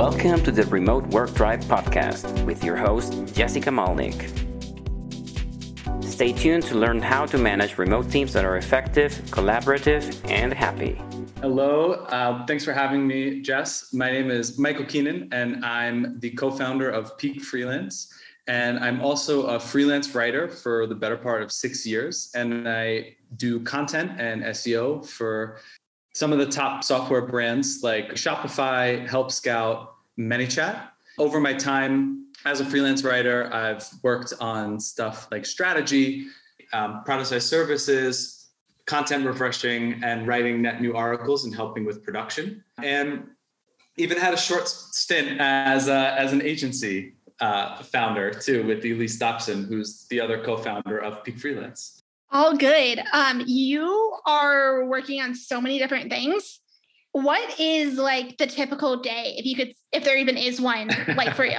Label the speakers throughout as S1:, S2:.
S1: Welcome to the Remote Work Tribe podcast with your host, Jessica Malnik. Stay tuned to learn how to manage remote teams that are effective, collaborative, and happy.
S2: Hello, uh, thanks for having me, Jess. My name is Michael Keenan, and I'm the co founder of Peak Freelance. And I'm also a freelance writer for the better part of six years. And I do content and SEO for some of the top software brands like Shopify, Help Scout, ManyChat. Over my time as a freelance writer, I've worked on stuff like strategy, um, productized services, content refreshing, and writing net new articles and helping with production. And even had a short stint as, a, as an agency uh, founder too with Elise Dopson, who's the other co-founder of Peak Freelance.
S3: All good. Um, you are working on so many different things. What is like the typical day, if you could, if there even is one, like for you?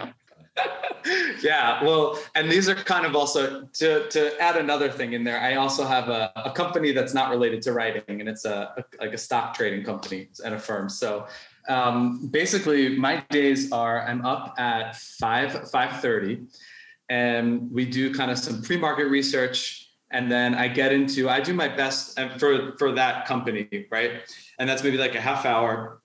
S2: yeah, well, and these are kind of also to to add another thing in there. I also have a, a company that's not related to writing, and it's a, a like a stock trading company and a firm. So um, basically, my days are I'm up at five five thirty, and we do kind of some pre market research and then I get into I do my best uh, for for that company, right? And that's maybe like a half hour.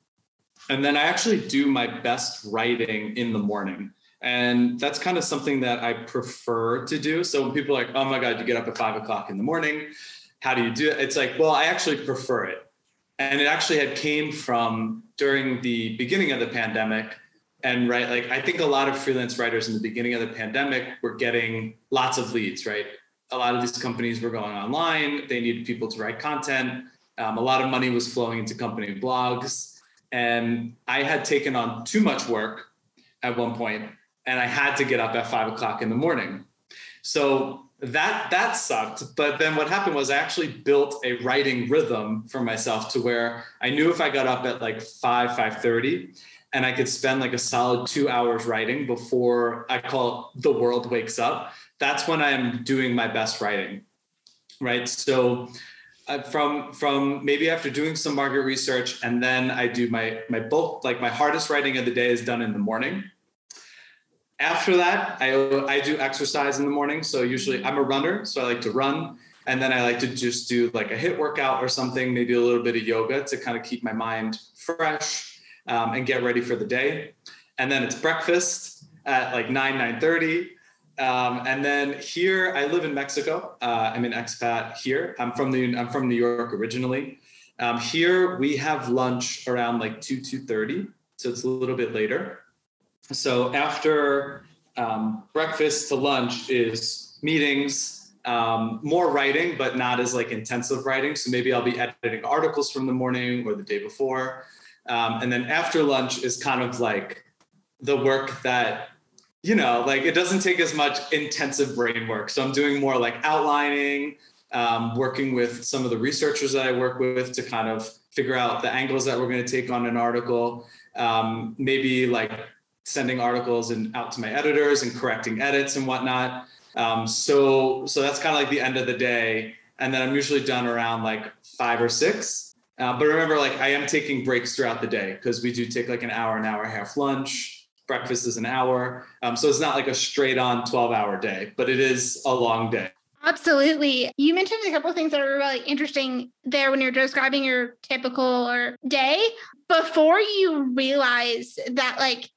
S2: And then I actually do my best writing in the morning. And that's kind of something that I prefer to do. So when people are like, oh my God, you get up at five o'clock in the morning. How do you do it? It's like, well, I actually prefer it. And it actually had came from during the beginning of the pandemic. And right, like I think a lot of freelance writers in the beginning of the pandemic were getting lots of leads, right? A lot of these companies were going online. They needed people to write content. Um, a lot of money was flowing into company blogs. And I had taken on too much work at one point, and I had to get up at five o'clock in the morning. So that that sucked. But then what happened was I actually built a writing rhythm for myself to where I knew if I got up at like five, five thirty, and I could spend like a solid two hours writing before I call it the world wakes up that's when I'm doing my best writing, right? So uh, from from maybe after doing some market research, and then I do my my bulk like my hardest writing of the day is done in the morning. After that, I I do exercise in the morning. So usually I'm a runner, so I like to run. And then I like to just do like a HIIT workout or something, maybe a little bit of yoga to kind of keep my mind fresh um, and get ready for the day. And then it's breakfast at like 9, 9 30 um, and then here, I live in Mexico. Uh, I'm an expat here. I'm from the I'm from New York originally. Um, here we have lunch around like two two thirty, so it's a little bit later. So after um, breakfast to lunch is meetings, um, more writing, but not as like intensive writing. So maybe I'll be editing articles from the morning or the day before, um, and then after lunch is kind of like the work that you know, like it doesn't take as much intensive brain work. So I'm doing more like outlining, um, working with some of the researchers that I work with to kind of figure out the angles that we're going to take on an article. Um, maybe like sending articles and out to my editors and correcting edits and whatnot. Um, so so that's kind of like the end of the day, and then I'm usually done around like five or six. Uh, but remember, like I am taking breaks throughout the day because we do take like an hour, an hour and a half lunch breakfast is an hour. Um, so it's not like a straight on 12 hour day, but it is a long day.
S3: Absolutely. You mentioned a couple of things that were really interesting there when you're describing your typical or day. Before you realized that, like,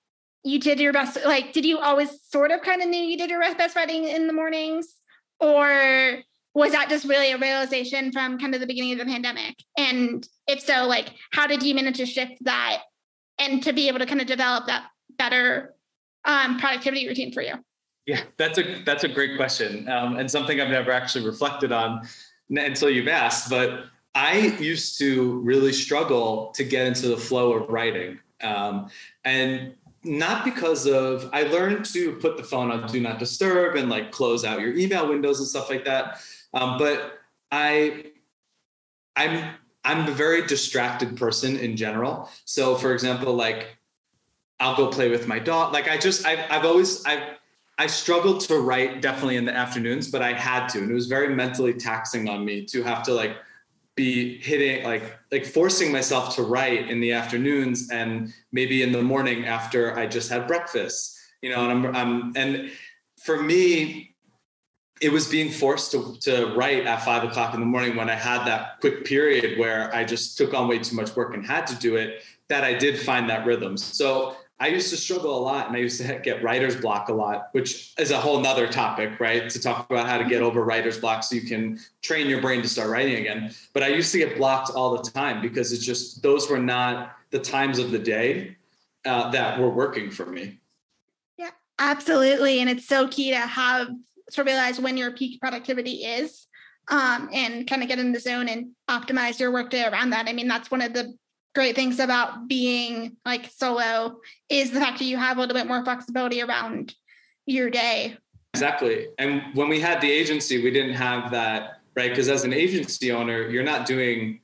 S3: you did your best, like, did you always sort of kind of knew you did your best writing in the mornings? Or was that just really a realization from kind of the beginning of the pandemic? And if so, like, how did you manage to shift that and to be able to kind of develop that better um, productivity routine for you?
S2: Yeah, that's a that's a great question um, and something I've never actually reflected on until you've asked. But I used to really struggle to get into the flow of writing, um, and not because of I learned to put the phone on do not disturb and like close out your email windows and stuff like that. Um, but I I'm I'm a very distracted person in general. So for example, like I'll go play with my dog. Like I just, I've, I've always, I've, I struggled to write definitely in the afternoons, but I had to. And it was very mentally taxing on me to have to like be hitting like like forcing myself to write in the afternoons and maybe in the morning after I just had breakfast. You know, and I'm I'm and for me, it was being forced to, to write at five o'clock in the morning when I had that quick period where I just took on way too much work and had to do it, that I did find that rhythm. So I used to struggle a lot and I used to get writer's block a lot, which is a whole nother topic, right? To talk about how to get over writer's block so you can train your brain to start writing again. But I used to get blocked all the time because it's just, those were not the times of the day uh, that were working for me.
S3: Yeah, absolutely. And it's so key to have to realize when your peak productivity is um, and kind of get in the zone and optimize your workday around that. I mean, that's one of the great things about being like solo is the fact that you have a little bit more flexibility around your day.
S2: Exactly. And when we had the agency, we didn't have that, right? Because as an agency owner, you're not doing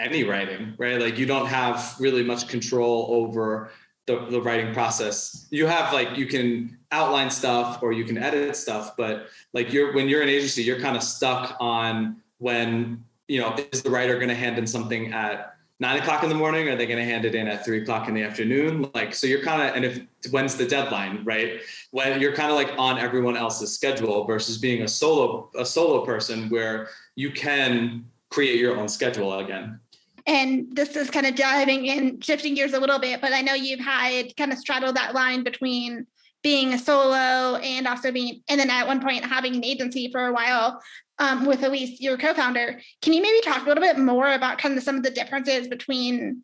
S2: any writing, right? Like you don't have really much control over the, the writing process. You have like you can outline stuff or you can edit stuff, but like you're when you're an agency, you're kind of stuck on when you know is the writer going to hand in something at nine o'clock in the morning? Are they going to hand it in at three o'clock in the afternoon? Like so, you're kind of and if when's the deadline, right? When you're kind of like on everyone else's schedule versus being a solo a solo person where you can create your own schedule again
S3: and this is kind of diving in shifting gears a little bit but i know you've had kind of straddled that line between being a solo and also being and then at one point having an agency for a while um, with elise your co-founder. Can you maybe talk a little bit more about kind of some of the differences between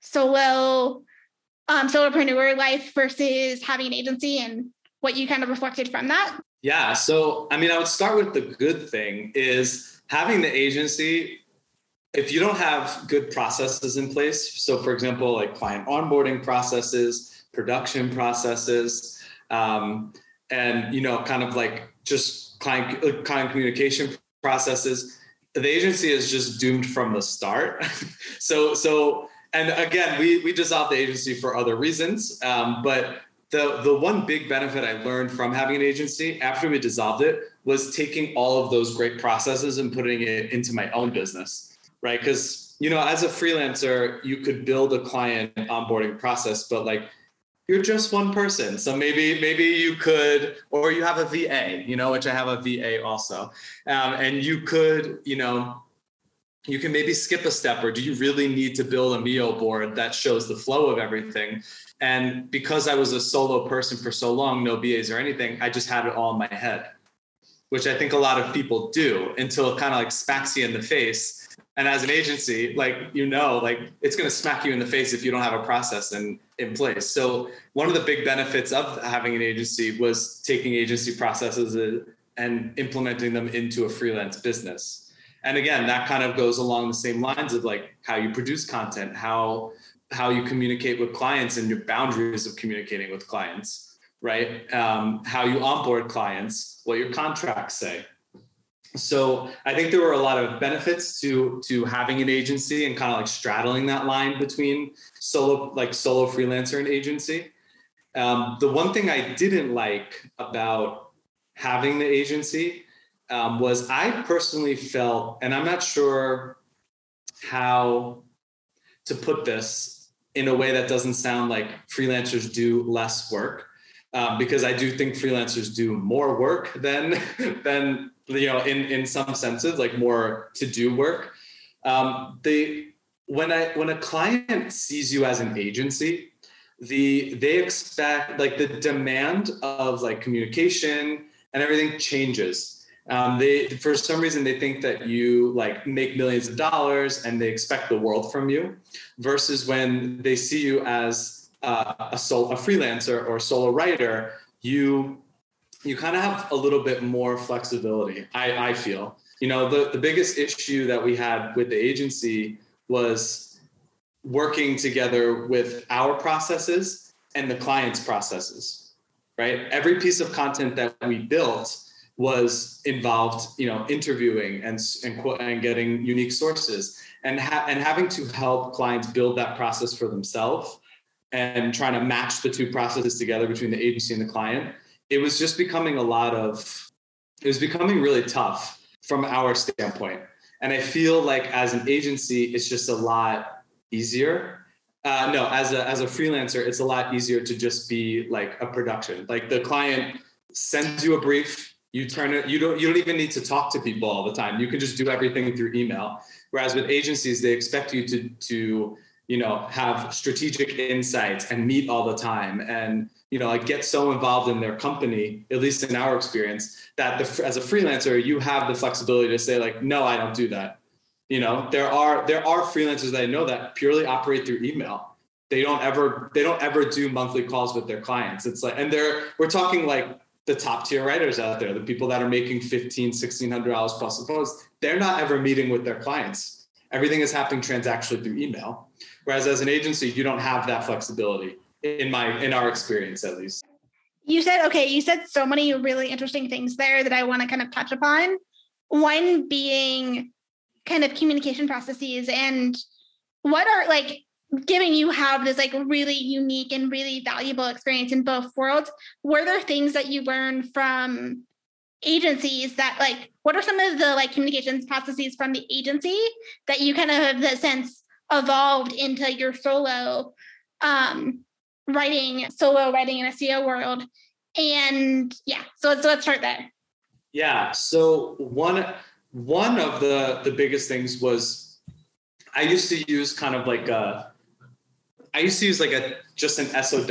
S3: solo um, solopreneur life versus having an agency and what you kind of reflected from that?
S2: Yeah so i mean i would start with the good thing is having the agency if you don't have good processes in place, so for example, like client onboarding processes, production processes, um, and you know, kind of like just client uh, client communication processes, the agency is just doomed from the start. so so and again, we we dissolved the agency for other reasons, um, but the the one big benefit I learned from having an agency after we dissolved it was taking all of those great processes and putting it into my own business right? Because you know, as a freelancer, you could build a client onboarding process, but like you're just one person. So maybe maybe you could, or you have a VA, you know, which I have a VA also, um, and you could, you know, you can maybe skip a step, or do you really need to build a Miro board that shows the flow of everything? And because I was a solo person for so long, no VAs or anything, I just had it all in my head, which I think a lot of people do until it kind of like smacks you in the face and as an agency like you know like it's going to smack you in the face if you don't have a process in in place. So one of the big benefits of having an agency was taking agency processes and implementing them into a freelance business. And again that kind of goes along the same lines of like how you produce content how how you communicate with clients and your boundaries of communicating with clients right? Um, how you onboard clients what your contracts say so I think there were a lot of benefits to to having an agency and kind of like straddling that line between solo like solo freelancer and agency. Um, the one thing I didn't like about having the agency um, was I personally felt, and I'm not sure how to put this in a way that doesn't sound like freelancers do less work. Um, because I do think freelancers do more work than than you know, in in some senses, like more to do work. Um, they when I when a client sees you as an agency, the they expect like the demand of like communication and everything changes. Um, they for some reason they think that you like make millions of dollars and they expect the world from you, versus when they see you as uh, a solo a freelancer or solo writer, you you kind of have a little bit more flexibility. I, I feel. You know, the, the biggest issue that we had with the agency was working together with our processes and the client's processes, right? Every piece of content that we built was involved, you know, interviewing and and, and getting unique sources and ha- and having to help clients build that process for themselves and trying to match the two processes together between the agency and the client it was just becoming a lot of it was becoming really tough from our standpoint And I feel like as an agency, it's just a lot easier. Uh, no, as a as a freelancer, it's a lot easier to just be like a production. Like the client sends you a brief, you turn it. You don't you don't even need to talk to people all the time. You can just do everything through email. Whereas with agencies, they expect you to to you know have strategic insights and meet all the time and you know like get so involved in their company at least in our experience that the, as a freelancer you have the flexibility to say like no i don't do that. You know there are there are freelancers that i know that purely operate through email. They don't ever they don't ever do monthly calls with their clients. It's like and they're we're talking like the top tier writers out there the people that are making 15 1600 dollars plus a post they're not ever meeting with their clients. Everything is happening transactionally through email. Whereas as an agency you don't have that flexibility in my in our experience at least.
S3: You said okay you said so many really interesting things there that i want to kind of touch upon. One being kind of communication processes and what are like given you have this like really unique and really valuable experience in both worlds were there things that you learned from agencies that like what are some of the like communications processes from the agency that you kind of have the sense evolved into your solo um writing solo writing in a SEO world. And yeah so let's let's start there.
S2: Yeah so one one of the the biggest things was i used to use kind of like a i used to use like a just an sow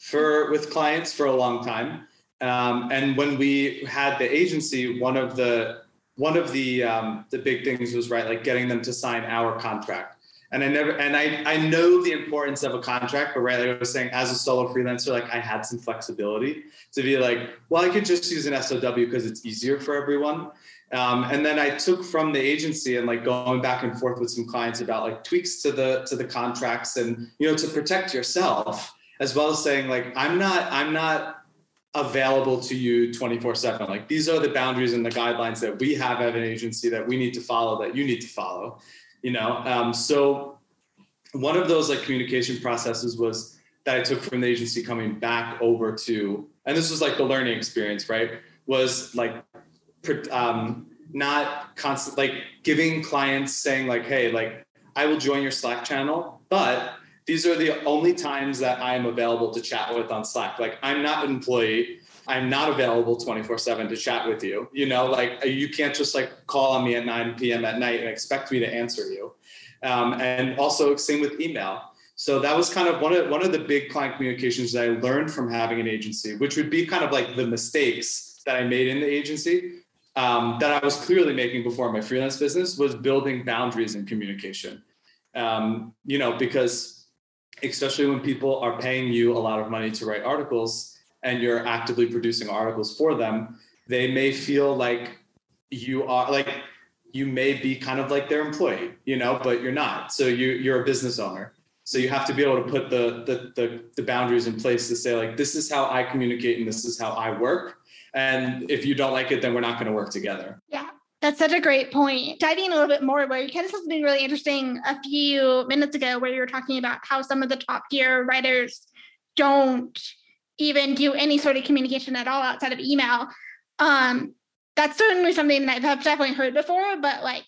S2: for with clients for a long time. Um, and when we had the agency one of the one of the um, the big things was right like getting them to sign our contract and I never and I I know the importance of a contract, but right, like I was saying, as a solo freelancer, like I had some flexibility to be like, well, I could just use an SOW because it's easier for everyone. Um, and then I took from the agency and like going back and forth with some clients about like tweaks to the to the contracts and you know to protect yourself as well as saying like I'm not I'm not available to you 24 7 like these are the boundaries and the guidelines that we have at an agency that we need to follow that you need to follow you know? Um, so one of those like communication processes was that i took from the agency coming back over to and this was like the learning experience right? Was like um, not constant like giving clients saying like hey like i will join your slack channel but these are the only times that i am available to chat with on slack. Like i'm not an employee I'm not available 24 7 to chat with you. You know, like you can't just like call on me at 9 p.m. at night and expect me to answer you. Um, and also same with email. So that was kind of one of one of the big client communications that I learned from having an agency, which would be kind of like the mistakes that I made in the agency um, that I was clearly making before my freelance business was building boundaries in communication. Um, you know, because especially when people are paying you a lot of money to write articles, and you're actively producing articles for them, they may feel like you are like you may be kind of like their employee, you know, but you're not. So you you're a business owner. So you have to be able to put the, the the the, boundaries in place to say like this is how I communicate and this is how I work. And if you don't like it, then we're not going to work together.
S3: Yeah. That's such a great point. Diving a little bit more, where you kind of said something really interesting a few minutes ago, where you were talking about how some of the top tier writers don't even do any sort of communication at all outside of email. Um, that's certainly something that I've definitely heard before, but like,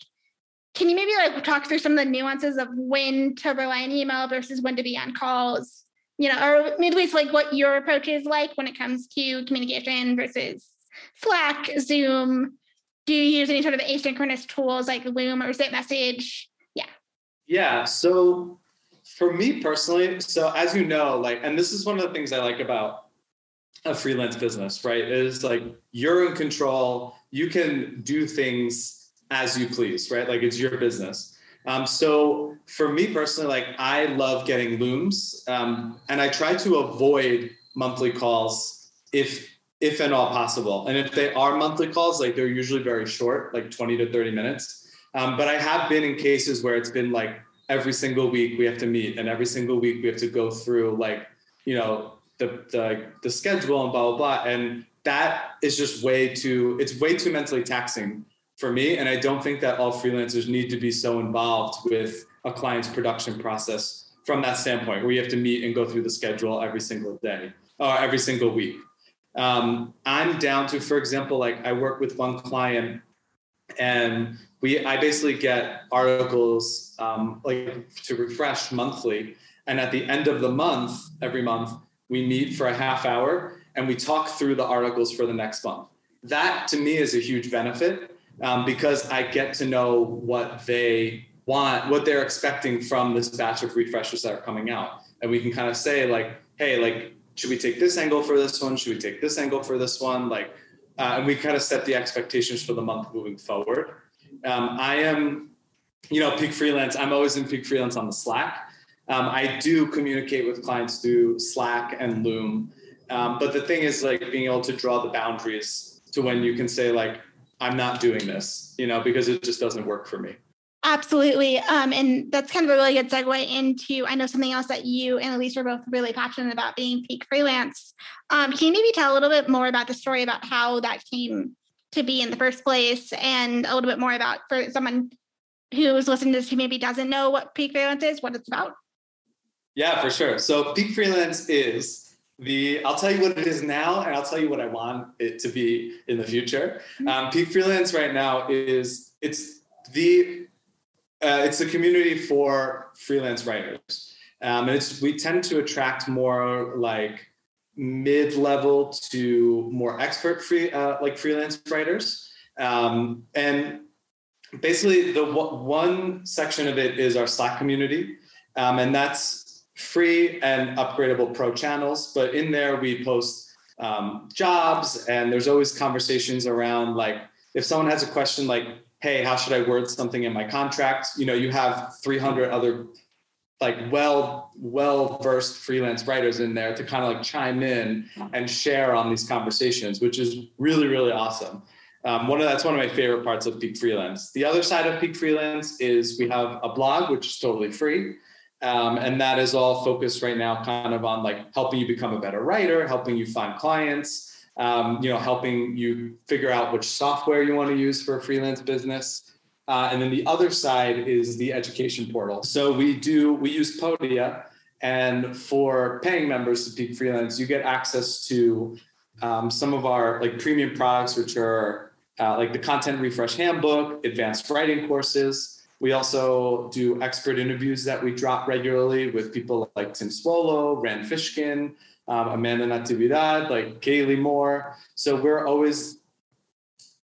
S3: can you maybe like talk through some of the nuances of when to rely on email versus when to be on calls? You know, or maybe least like what your approach is like when it comes to communication versus Slack, Zoom. Do you use any sort of asynchronous tools like Loom or ZipMessage? Yeah.
S2: Yeah. So for me personally, so as you know, like, and this is one of the things I like about a freelance business, right? Is like you're in control. You can do things as you please, right? Like it's your business. Um, so for me personally, like I love getting looms, um, and I try to avoid monthly calls if if and all possible. And if they are monthly calls, like they're usually very short, like 20 to 30 minutes. Um, but I have been in cases where it's been like every single week we have to meet, and every single week we have to go through like you know the, the the schedule and blah blah blah. And that is just way too it's way too mentally taxing for me. And i don't think that all freelancers need to be so involved with a client's production process from that standpoint where you have to meet and go through the schedule every single day or every single week. Um, i'm down to for example like i work with one client and we I basically get articles um, like to refresh monthly, and at the end of the month, every month, we meet for a half hour and we talk through the articles for the next month. That to me is a huge benefit um, because I get to know what they want, what they're expecting from this batch of refreshers that are coming out, and we can kind of say like, hey, like, should we take this angle for this one? Should we take this angle for this one? Like, uh, and we kind of set the expectations for the month moving forward. Um, I am, you know, Peak Freelance. I'm always in Peak Freelance on the Slack. Um, I do communicate with clients through Slack and Loom. Um, but the thing is, like, being able to draw the boundaries to when you can say, like, I'm not doing this, you know, because it just doesn't work for me.
S3: Absolutely. Um, and that's kind of a really good segue into I know something else that you and Elise are both really passionate about being peak freelance. Um, can you maybe tell a little bit more about the story about how that came to be in the first place and a little bit more about for someone who's listening to this who maybe doesn't know what peak freelance is, what it's about?
S2: Yeah, for sure. So peak freelance is the I'll tell you what it is now and I'll tell you what I want it to be in the future. Mm-hmm. Um, peak freelance right now is it's the uh, it's a community for freelance writers. Um, and it's we tend to attract more like mid-level to more expert free uh, like freelance writers um, and basically the one section of it is our slack community um, and that's free and upgradable pro channels but in there we post um, jobs and there's always conversations around like if someone has a question like hey how should i word something in my contract? You know you have 300 other like well well versed freelance writers in there to kind of like chime in and share on these conversations which is really really awesome. Um, one of that's one of my favorite parts of peak freelance. The other side of peak freelance is we have a blog which is totally free um, and that is all focused right now kind of on like helping you become a better writer helping you find clients um, you know helping you figure out which software you want to use for a freelance business uh, and then the other side is the education portal. So we do, we use Podia. And for paying members to Peak Freelance, you get access to um, some of our like premium products, which are uh, like the Content Refresh Handbook, advanced writing courses. We also do expert interviews that we drop regularly with people like Tim Soulo, Rand Fishkin, um, Amanda Natividad, like Kaleigh Moore. So we're always,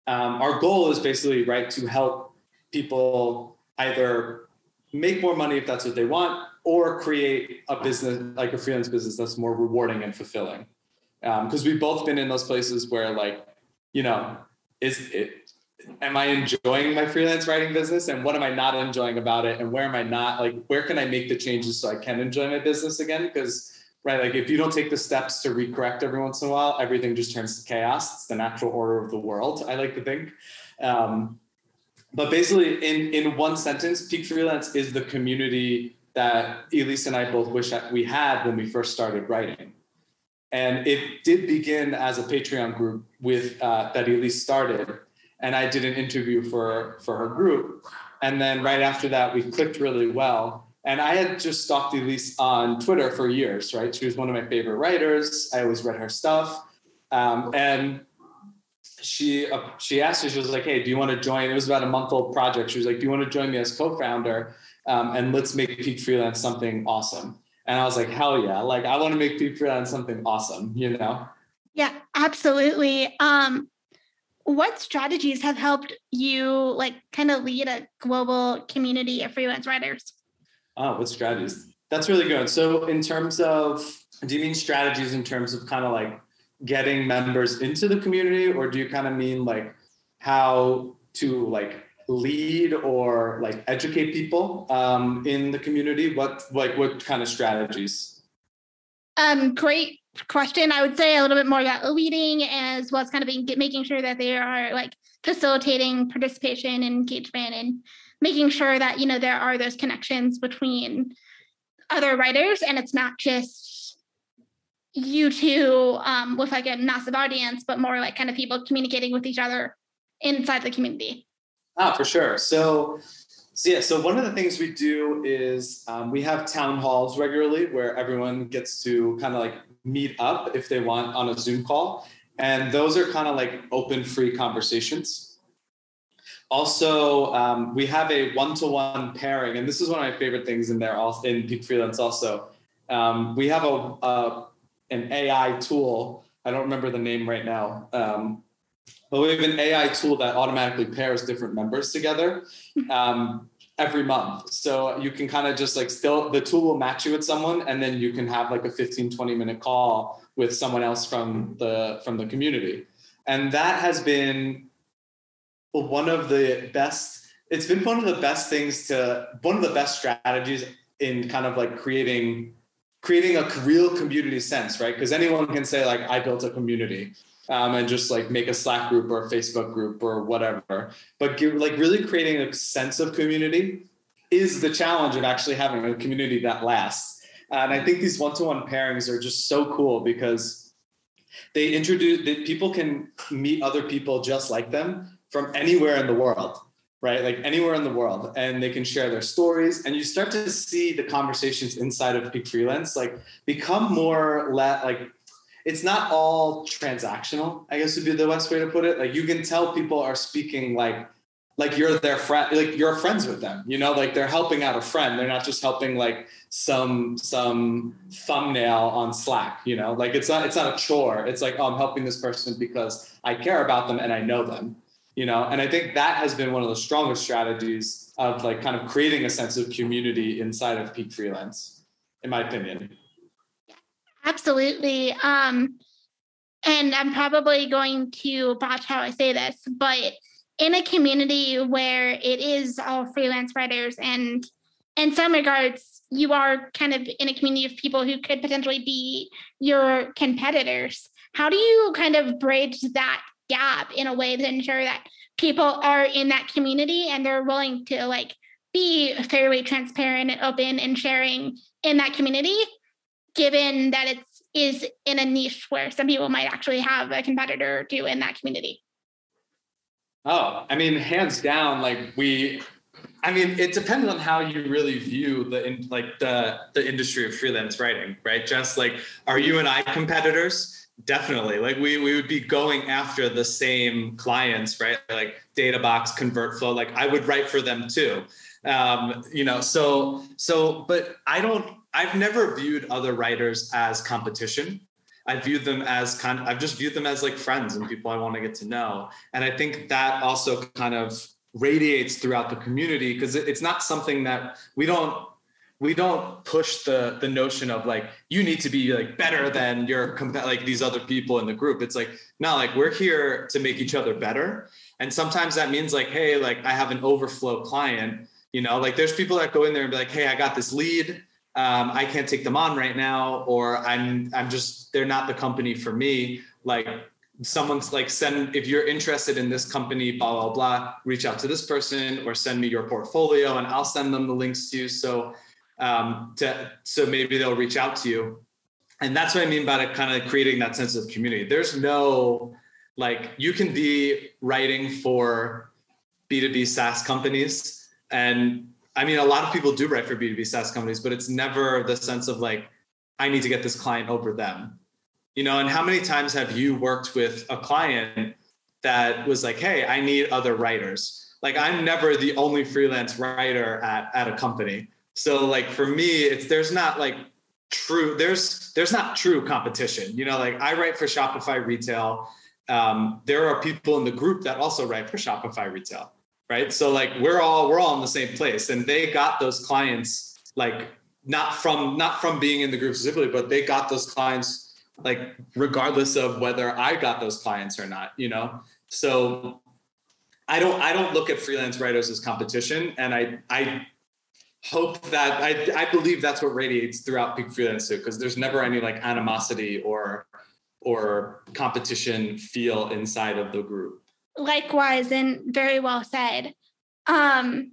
S2: um, our goal is basically, right, to help people either make more money if that's what they want or create a business like a freelance business that's more rewarding and fulfilling because um, we've both been in those places where like you know is it am i enjoying my freelance writing business? And what am i not enjoying about it? And where am i not like where can i make the changes so i can enjoy my business again? Because right like if you don't take the steps to recorrect every once in a while everything just turns to chaos. It's the natural order of the world i like to think. Um, but basically, in in one sentence, Peak Freelance is the community that Elise and I both wish that we had when we first started writing. And it did begin as a Patreon group with uh, that Elise started, and I did an interview for for her group. And then right after that, we clicked really well. And I had just stalked Elise on Twitter for years, right? She was one of my favorite writers. I always read her stuff. Um, and she uh, she asked me, she was like, "Hey, do you want to join?" It was about a month old project. She was like, "Do you want to join me as co-founder um, and let's make Peak Freelance something awesome?" And I was like, "Hell yeah! Like I want to make Peak Freelance something awesome," you know?
S3: Yeah, absolutely. Um, what strategies have helped you like kind of lead a global community of freelance writers?
S2: Oh, what strategies? That's really good. So, in terms of, do you mean strategies in terms of kind of like getting members into the community or do you kind of mean like how to like lead or like educate people um, in the community what like what kind of strategies
S3: um great question i would say a little bit more about leading as well as kind of being, making sure that they are like facilitating participation and engagement and making sure that you know there are those connections between other writers and it's not just you two um, with like a massive audience, but more like kind of people communicating with each other inside the community.
S2: Ah, for sure. So, so yeah, so one of the things we do is um, we have town halls regularly where everyone gets to kind of like meet up if they want on a Zoom call. And those are kind of like open, free conversations. Also, um, we have a one-to-one pairing, and this is one of my favorite things in there. Also, in Peak Freelance, also, um, we have a, a, an AI tool. I don't remember the name right now, um, but we have an AI tool that automatically pairs different members together um, every month. So you can kind of just like still the tool will match you with someone, and then you can have like a 15, 20 minute call with someone else from the from the community, and that has been one of the best it's been one of the best things to one of the best strategies in kind of like creating creating a real community sense right? Because anyone can say like i built a community um, and just like make a slack group or a facebook group or whatever. But give, like really creating a sense of community is the challenge of actually having a community that lasts. And i think these one-to-one pairings are just so cool because they introduce that people can meet other people just like them from anywhere in the world right? Like anywhere in the world and they can share their stories and you start to see the conversations inside of peak freelance like become more let like it's not all transactional i guess would be the best way to put it. Like you can tell people are speaking like like you're their friend like you're friends with them you know? Like they're helping out a friend. They're not just helping like some some thumbnail on slack you know? Like it's not it's not a chore. It's like oh i'm helping this person because i care about them and i know them you know? And i think that has been one of the strongest strategies of like kind of creating a sense of community inside of peak freelance in my opinion
S3: absolutely. Um and i'm probably going to botch how i say this but in a community where it is all freelance writers and in some regards you are kind of in a community of people who could potentially be your competitors how do you kind of bridge that gap in a way to ensure that people are in that community and they're willing to like be fairly transparent and open and sharing in that community given that it's is in a niche where some people might actually have a competitor or two in that community
S2: oh i mean hands down like we I mean, it depends on how you really view the in, like the the industry of freelance writing, right? Just like, are you and I competitors? Definitely. Like we we would be going after the same clients, right? Like Databox, ConvertFlow. Like I would write for them too. Um, you know, so so but I don't I've never viewed other writers as competition. I viewed them as kind of I've just viewed them as like friends and people I want to get to know. And I think that also kind of radiates throughout the community because it's not something that we don't we don't push the the notion of like you need to be like better than your like these other people in the group it's like no like we're here to make each other better and sometimes that means like hey like i have an overflow client you know like there's people that go in there and be like hey i got this lead um, i can't take them on right now or i'm i'm just they're not the company for me like someone's like send if you're interested in this company blah blah blah reach out to this person or send me your portfolio and i'll send them the links to you so um, to, so maybe they'll reach out to you. And that's what I mean by kind of creating that sense of community. There's no like you can be writing for B2B SaaS companies. And I mean, a lot of people do write for B2B SaaS companies, but it's never the sense of like, I need to get this client over them. You know, and how many times have you worked with a client that was like, hey, I need other writers? Like, I'm never the only freelance writer at, at a company so like for me, it's there's not like true there's there's not true competition. You know, like I write for Shopify retail. Um, there are people in the group that also write for Shopify retail, right? So like we're all we're all in the same place, and they got those clients like not from not from being in the group specifically, but they got those clients like regardless of whether I got those clients or not. You know, so I don't I don't look at freelance writers as competition, and I I hope that I, I believe that's what radiates throughout peak freelance too because there's never any like animosity or or competition feel inside of the group
S3: likewise and very well said um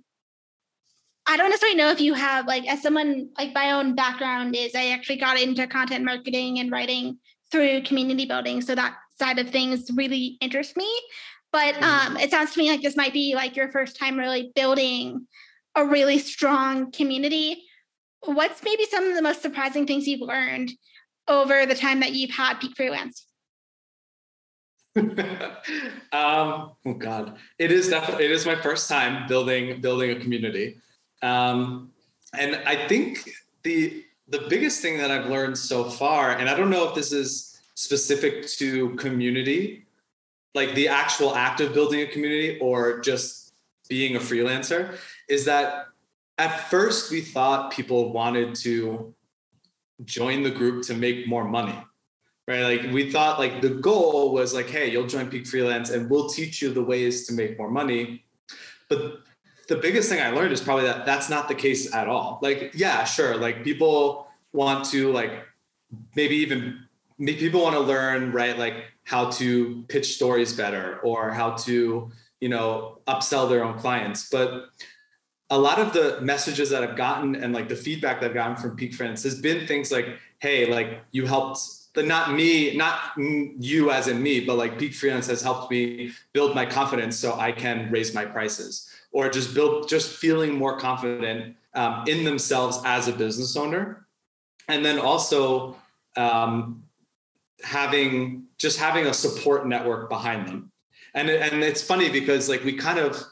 S3: i don't necessarily know if you have like as someone like my own background is i actually got into content marketing and writing through community building so that side of things really interests me but mm-hmm. um it sounds to me like this might be like your first time really building a really strong community. What's maybe some of the most surprising things you've learned over the time that you've had Peak Freelance?
S2: um, oh God, it is definitely it is my first time building building a community, um, and I think the the biggest thing that I've learned so far, and I don't know if this is specific to community, like the actual act of building a community, or just being a freelancer, is that at first we thought people wanted to join the group to make more money right? Like we thought like the goal was like hey you'll join peak freelance and we'll teach you the ways to make more money. But the biggest thing i learned is probably that that's not the case at all. Like yeah sure like people want to like maybe even people want to learn right like how to pitch stories better or how to you know upsell their own clients. But a lot of the messages that I've gotten and like the feedback that I've gotten from Peak Freelance has been things like, hey, like you helped the not me, not you as in me, but like Peak Freelance has helped me build my confidence so I can raise my prices or just build, just feeling more confident um, in themselves as a business owner. And then also um, having, just having a support network behind them. And, and it's funny because like we kind of,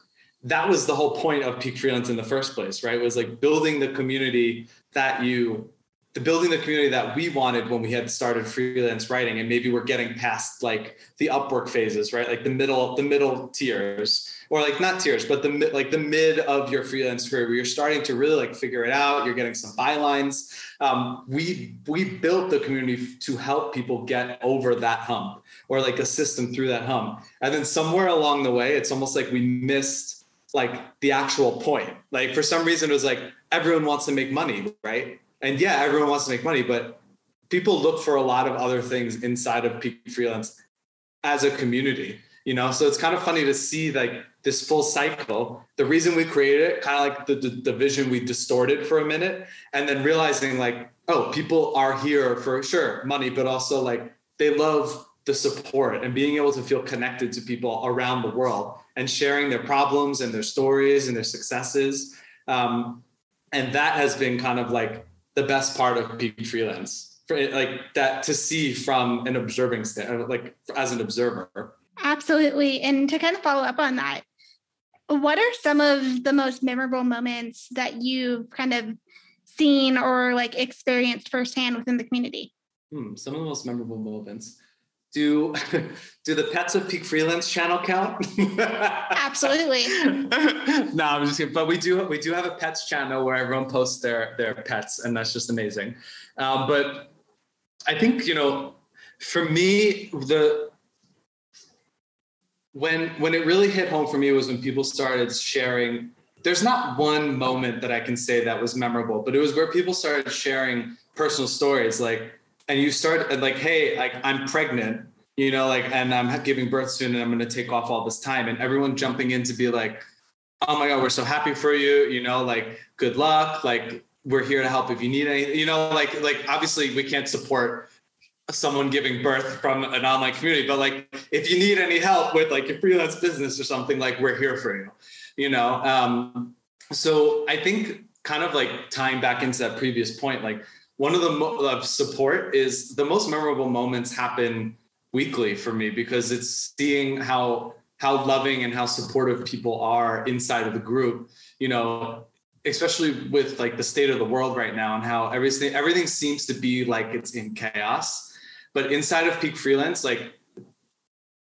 S2: that was the whole point of peak freelance in the first place right it was like building the community that you the building the community that we wanted when we had started freelance writing. And maybe we're getting past like the upwork phases right? Like the middle the middle tiers or like not tiers but the like the mid of your freelance career where you're starting to really like figure it out. You're getting some bylines. Um, we we built the community to help people get over that hump or like a system through that hump. And then somewhere along the way it's almost like we missed like the actual point. Like for some reason, it was like everyone wants to make money, right? And yeah, everyone wants to make money, but people look for a lot of other things inside of peak freelance as a community, you know? So it's kind of funny to see like this full cycle. The reason we created it, kind of like the, the, the vision we distorted for a minute, and then realizing like, oh, people are here for sure money, but also like they love the support and being able to feel connected to people around the world and sharing their problems and their stories and their successes. Um, and that has been kind of like the best part of peak freelance, for it, like that to see from an observing stand, like as an observer.
S3: Absolutely. And to kind of follow up on that, what are some of the most memorable moments that you've kind of seen or like experienced firsthand within the community?
S2: Hmm, some of the most memorable moments do do the pets of peak freelance channel count?
S3: Absolutely.
S2: No i'm just kidding but we do we do have a pets channel where everyone posts their their pets and that's just amazing. Um, but i think you know for me the when when it really hit home for me was when people started sharing there's not one moment that i can say that was memorable but it was where people started sharing personal stories like and you start like, hey, like I'm pregnant, you know, like, and I'm giving birth soon, and I'm going to take off all this time, and everyone jumping in to be like, oh my god, we're so happy for you, you know, like good luck, like we're here to help if you need any, you know, like like obviously we can't support someone giving birth from an online community, but like if you need any help with like your freelance business or something, like we're here for you, you know. Um, so I think kind of like tying back into that previous point, like one of the mo- support is the most memorable moments happen weekly for me because it's seeing how how loving and how supportive people are inside of the group you know especially with like the state of the world right now and how everything everything seems to be like it's in chaos. But inside of peak freelance like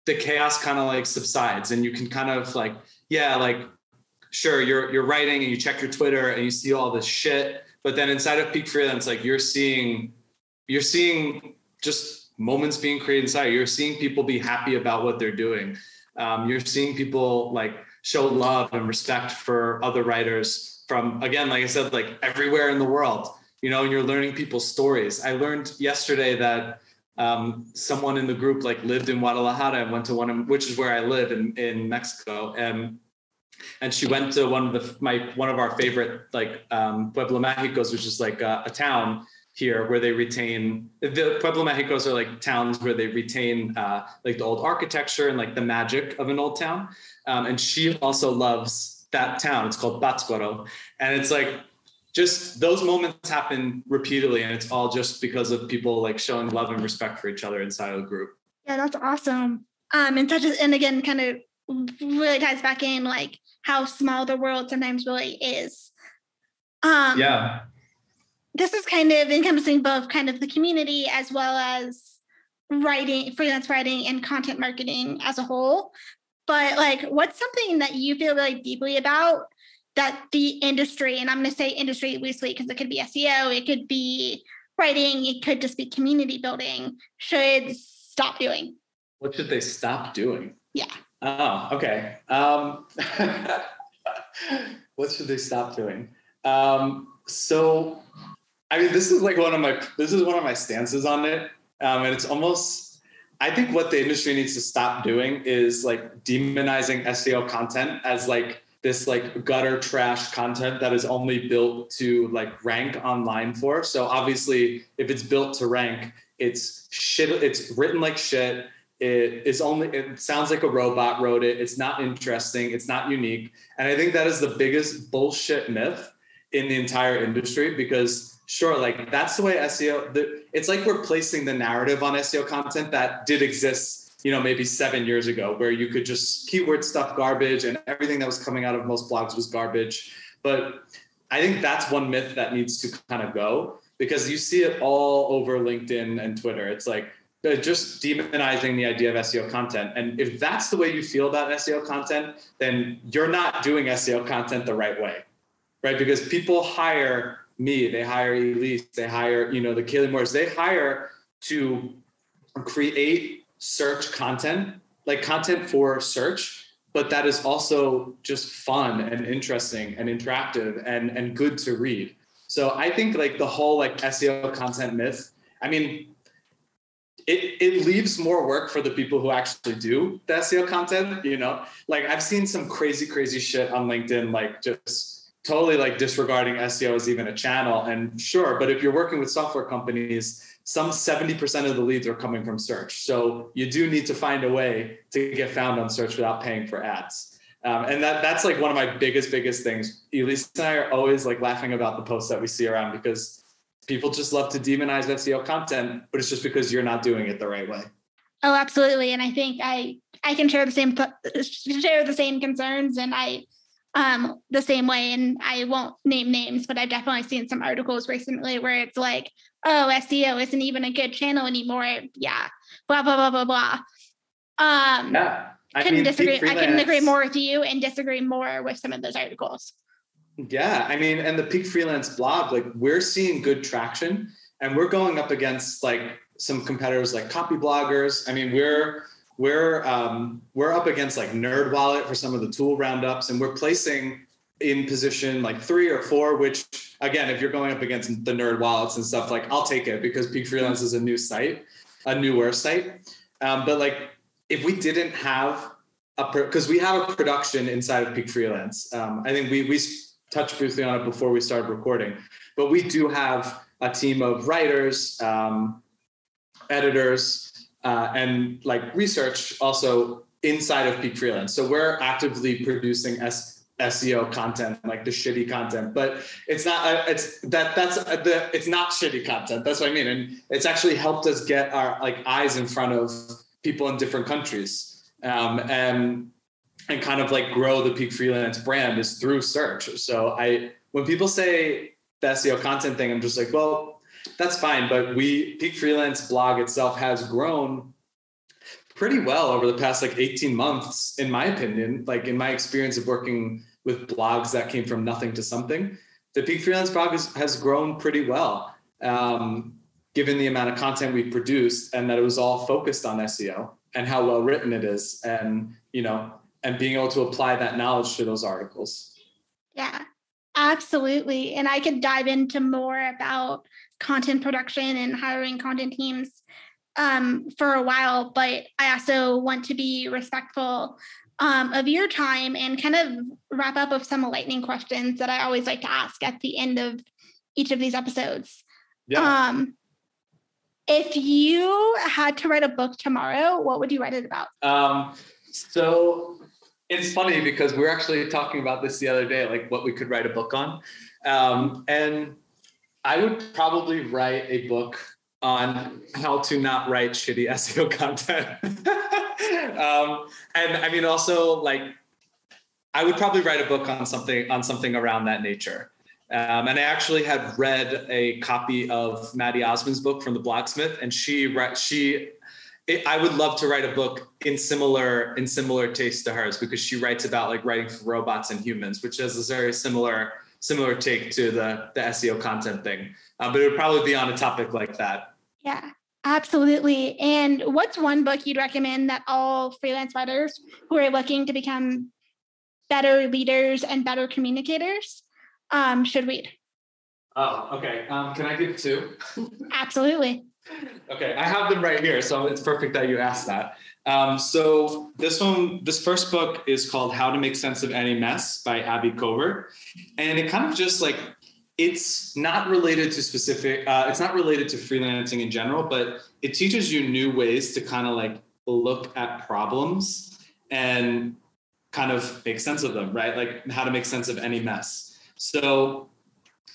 S2: the chaos kind of like subsides and you can kind of like yeah like sure you're you're writing and you check your twitter and you see all this shit but then inside of peak freelance like you're seeing you're seeing just moments being created inside. You're seeing people be happy about what they're doing. Um, you're seeing people like show love and respect for other writers from again like i said like everywhere in the world you know and you're learning people's stories. I learned yesterday that um, someone in the group like lived in guadalajara and went to one of which is where i live in, in mexico. And and she went to one of the my one of our favorite like um, Pueblo Mágicos, which is like a, a, town here where they retain the Pueblo Mágicos are like towns where they retain uh, like the old architecture and like the magic of an old town. Um, and she also loves that town. It's called Pátzcuaro, and it's like just those moments happen repeatedly, and it's all just because of people like showing love and respect for each other inside of the group.
S3: Yeah, that's awesome. Um, and such as, and again, kind of really ties back in like how small the world sometimes really is.
S2: Um, yeah.
S3: This is kind of encompassing both kind of the community as well as writing, freelance writing, and content marketing as a whole. But like, what's something that you feel really deeply about that the industry, and I'm going to say industry loosely because it could be SEO, it could be writing, it could just be community building, should stop doing?
S2: What should they stop doing?
S3: Yeah.
S2: Oh, okay. Um, what should they stop doing? Um, so, I mean, this is like one of my this is one of my stances on it, um, and it's almost. I think what the industry needs to stop doing is like demonizing SEO content as like this like gutter trash content that is only built to like rank online for. So obviously, if it's built to rank, it's shit. It's written like shit. It is only. It sounds like a robot wrote it. It's not interesting. It's not unique. And I think that is the biggest bullshit myth in the entire industry because sure like that's the way seo the, it's like we're placing the narrative on seo content that did exist you know maybe seven years ago where you could just keyword stuff garbage and everything that was coming out of most blogs was garbage but i think that's one myth that needs to kind of go because you see it all over linkedin and twitter it's like Uh, just demonizing the idea of SEO content. And if that's the way you feel about SEO content, then you're not doing SEO content the right way right? Because people hire me, they hire Elise, they hire, you know, the Kaleigh Moores, they hire to create search content, like content for search, but that is also just fun and interesting and interactive and, and good to read. So I think like the whole like SEO content myth, I mean, it, it leaves more work for the people who actually do the SEO content, you know, like I've seen some crazy, crazy shit on LinkedIn, like just totally like disregarding SEO as even a channel. And sure, but if you're working with software companies, some 70% of the leads are coming from search. So you do need to find a way to get found on search without paying for ads. Um, and that that's like one of my biggest, biggest things. Elise and I are always like laughing about the posts that we see around because people just love to demonize SEO content, but it's just because you're not doing it the right way.
S3: Oh, absolutely. And I think I I can share the same share the same concerns, and I um, the same way. And I won't name names, but I've definitely seen some articles recently where it's like, oh, SEO isn't even a good channel anymore. Yeah, blah blah blah blah blah. Um, yeah, I couldn't mean, disagree. I couldn't agree more with you and disagree more with some of those articles.
S2: Yeah, I mean, and the peak freelance blog, like we're seeing good traction, and we're going up against like some competitors like Copybloggers. I mean, we're we're um, we're up against like NerdWallet for some of the tool roundups, and we're placing in position like three or four. Which again, if you're going up against the NerdWallets and stuff, like I'll take it because Peak Freelance is a new site, a newer site. Um, but like if we didn't have a because we have a production inside of Peak Freelance, um, I think we we touched briefly on it before we started recording, but we do have a team of writers, um, editors, uh, and like research also inside of Peak Freelance. So we're actively producing S- SEO content, like the shitty content, but it's not. Uh, it's that that's uh, the. It's not shitty content. That's what I mean, and it's actually helped us get our like eyes in front of people in different countries, um, and and kind of like grow the Peak Freelance brand is through search. So I, when people say the SEO content thing, I'm just like, well, that's fine. But we Peak Freelance blog itself has grown pretty well over the past like 18 months, in my opinion. Like in my experience of working with blogs that came from nothing to something, the Peak Freelance blog is, has grown pretty well, um, given the amount of content we produced and that it was all focused on SEO and how well written it is, and you know, and being able to apply that knowledge to those articles.
S3: Yeah, absolutely. And I could dive into more about content production and hiring content teams um, for a while, but I also want to be respectful um, of your time and kind of wrap up with some lightning questions that I always like to ask at the end of each of these episodes. Yeah. Um, if you had to write a book tomorrow, what would you write it about?
S2: Um, so it's funny because we are actually talking about this the other day, like what we could write a book on. Um, and I would probably write a book on how to not write shitty SEO content. um, and I mean, also like, I would probably write a book on something on something around that nature. Um, and I actually had read a copy of Maddy Osman's book from the Blogsmith, and she she it, I would love to write a book in similar in similar taste to hers because she writes about like writing for robots and humans, which is a very similar similar take to the the SEO content thing. Uh, but it would probably be on a topic like that.
S3: Yeah, absolutely. And what's one book you'd recommend that all freelance writers who are looking to become better leaders and better communicators um, should read?
S2: Oh, okay. Um, can I give two?
S3: Absolutely.
S2: Okay, I have them right here, so it's perfect that you asked that. Um, so this one, this first book is called "How to Make Sense of Any Mess" by Abby Covert, and it kind of just like it's not related to specific. Uh, it's not related to freelancing in general, but it teaches you new ways to kind of like look at problems and kind of make sense of them, right? Like how to make sense of any mess. So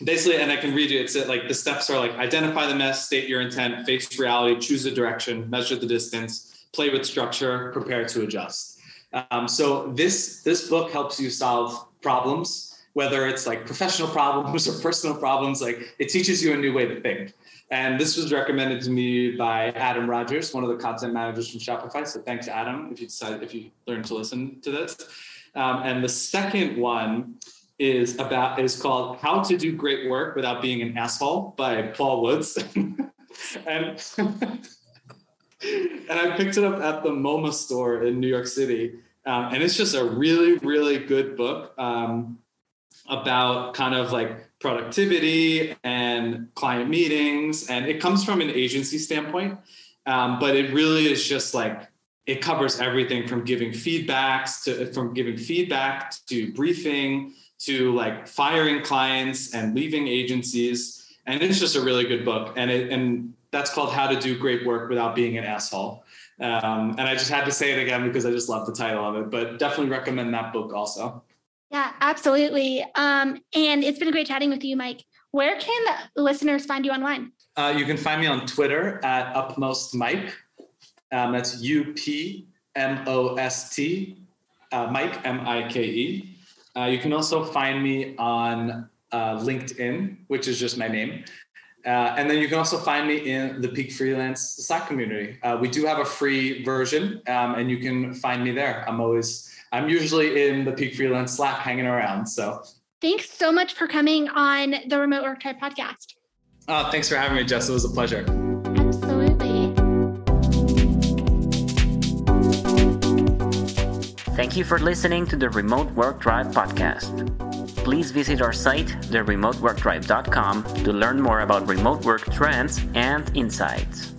S2: basically, and I can read you, it's like the steps are like identify the mess, state your intent, face reality, choose a direction, measure the distance, play with structure, prepare to adjust. Um, so this this book helps you solve problems, whether it's like professional problems or personal problems. Like it teaches you a new way to think. And this was recommended to me by Adam Rogers, one of the content managers from Shopify. So thanks, Adam, if you decide if you learn to listen to this. Um, and the second one is about is called How to Do Great Work Without Being an Asshole by Paul Woods. and and I picked it up at the MoMA store in New York City. Um, and it's just a really, really good book um, about kind of like productivity and client meetings. And it comes from an agency standpoint, um, but it really is just like it covers everything from giving feedbacks to from giving feedback to briefing to like firing clients and leaving agencies. And it's just a really good book. And it, and that's called How to Do Great Work Without Being an Asshole. Um, and I just had to say it again because I just love the title of it, but definitely recommend that book also.
S3: Yeah, absolutely. Um, and it's been great chatting with you, Mike. Where can the listeners find you online?
S2: Uh, you can find me on Twitter at Upmost Mike. Um, that's U P M O S T, uh, Mike, M I K E. Uh, you can also find me on uh, LinkedIn, which is just my name. Uh, and then you can also find me in the Peak Freelance Slack community. Uh, we do have a free version, um, and you can find me there. I'm always, I'm usually in the Peak Freelance Slack hanging around. So
S3: thanks so much for coming on the Remote Work Tribe podcast.
S2: Oh, thanks for having me, Jess. It was a pleasure.
S1: Thank you for listening to the Remote Work Tribe podcast. Please visit our site, theremoteworktribe.com, to learn more about remote work trends and insights.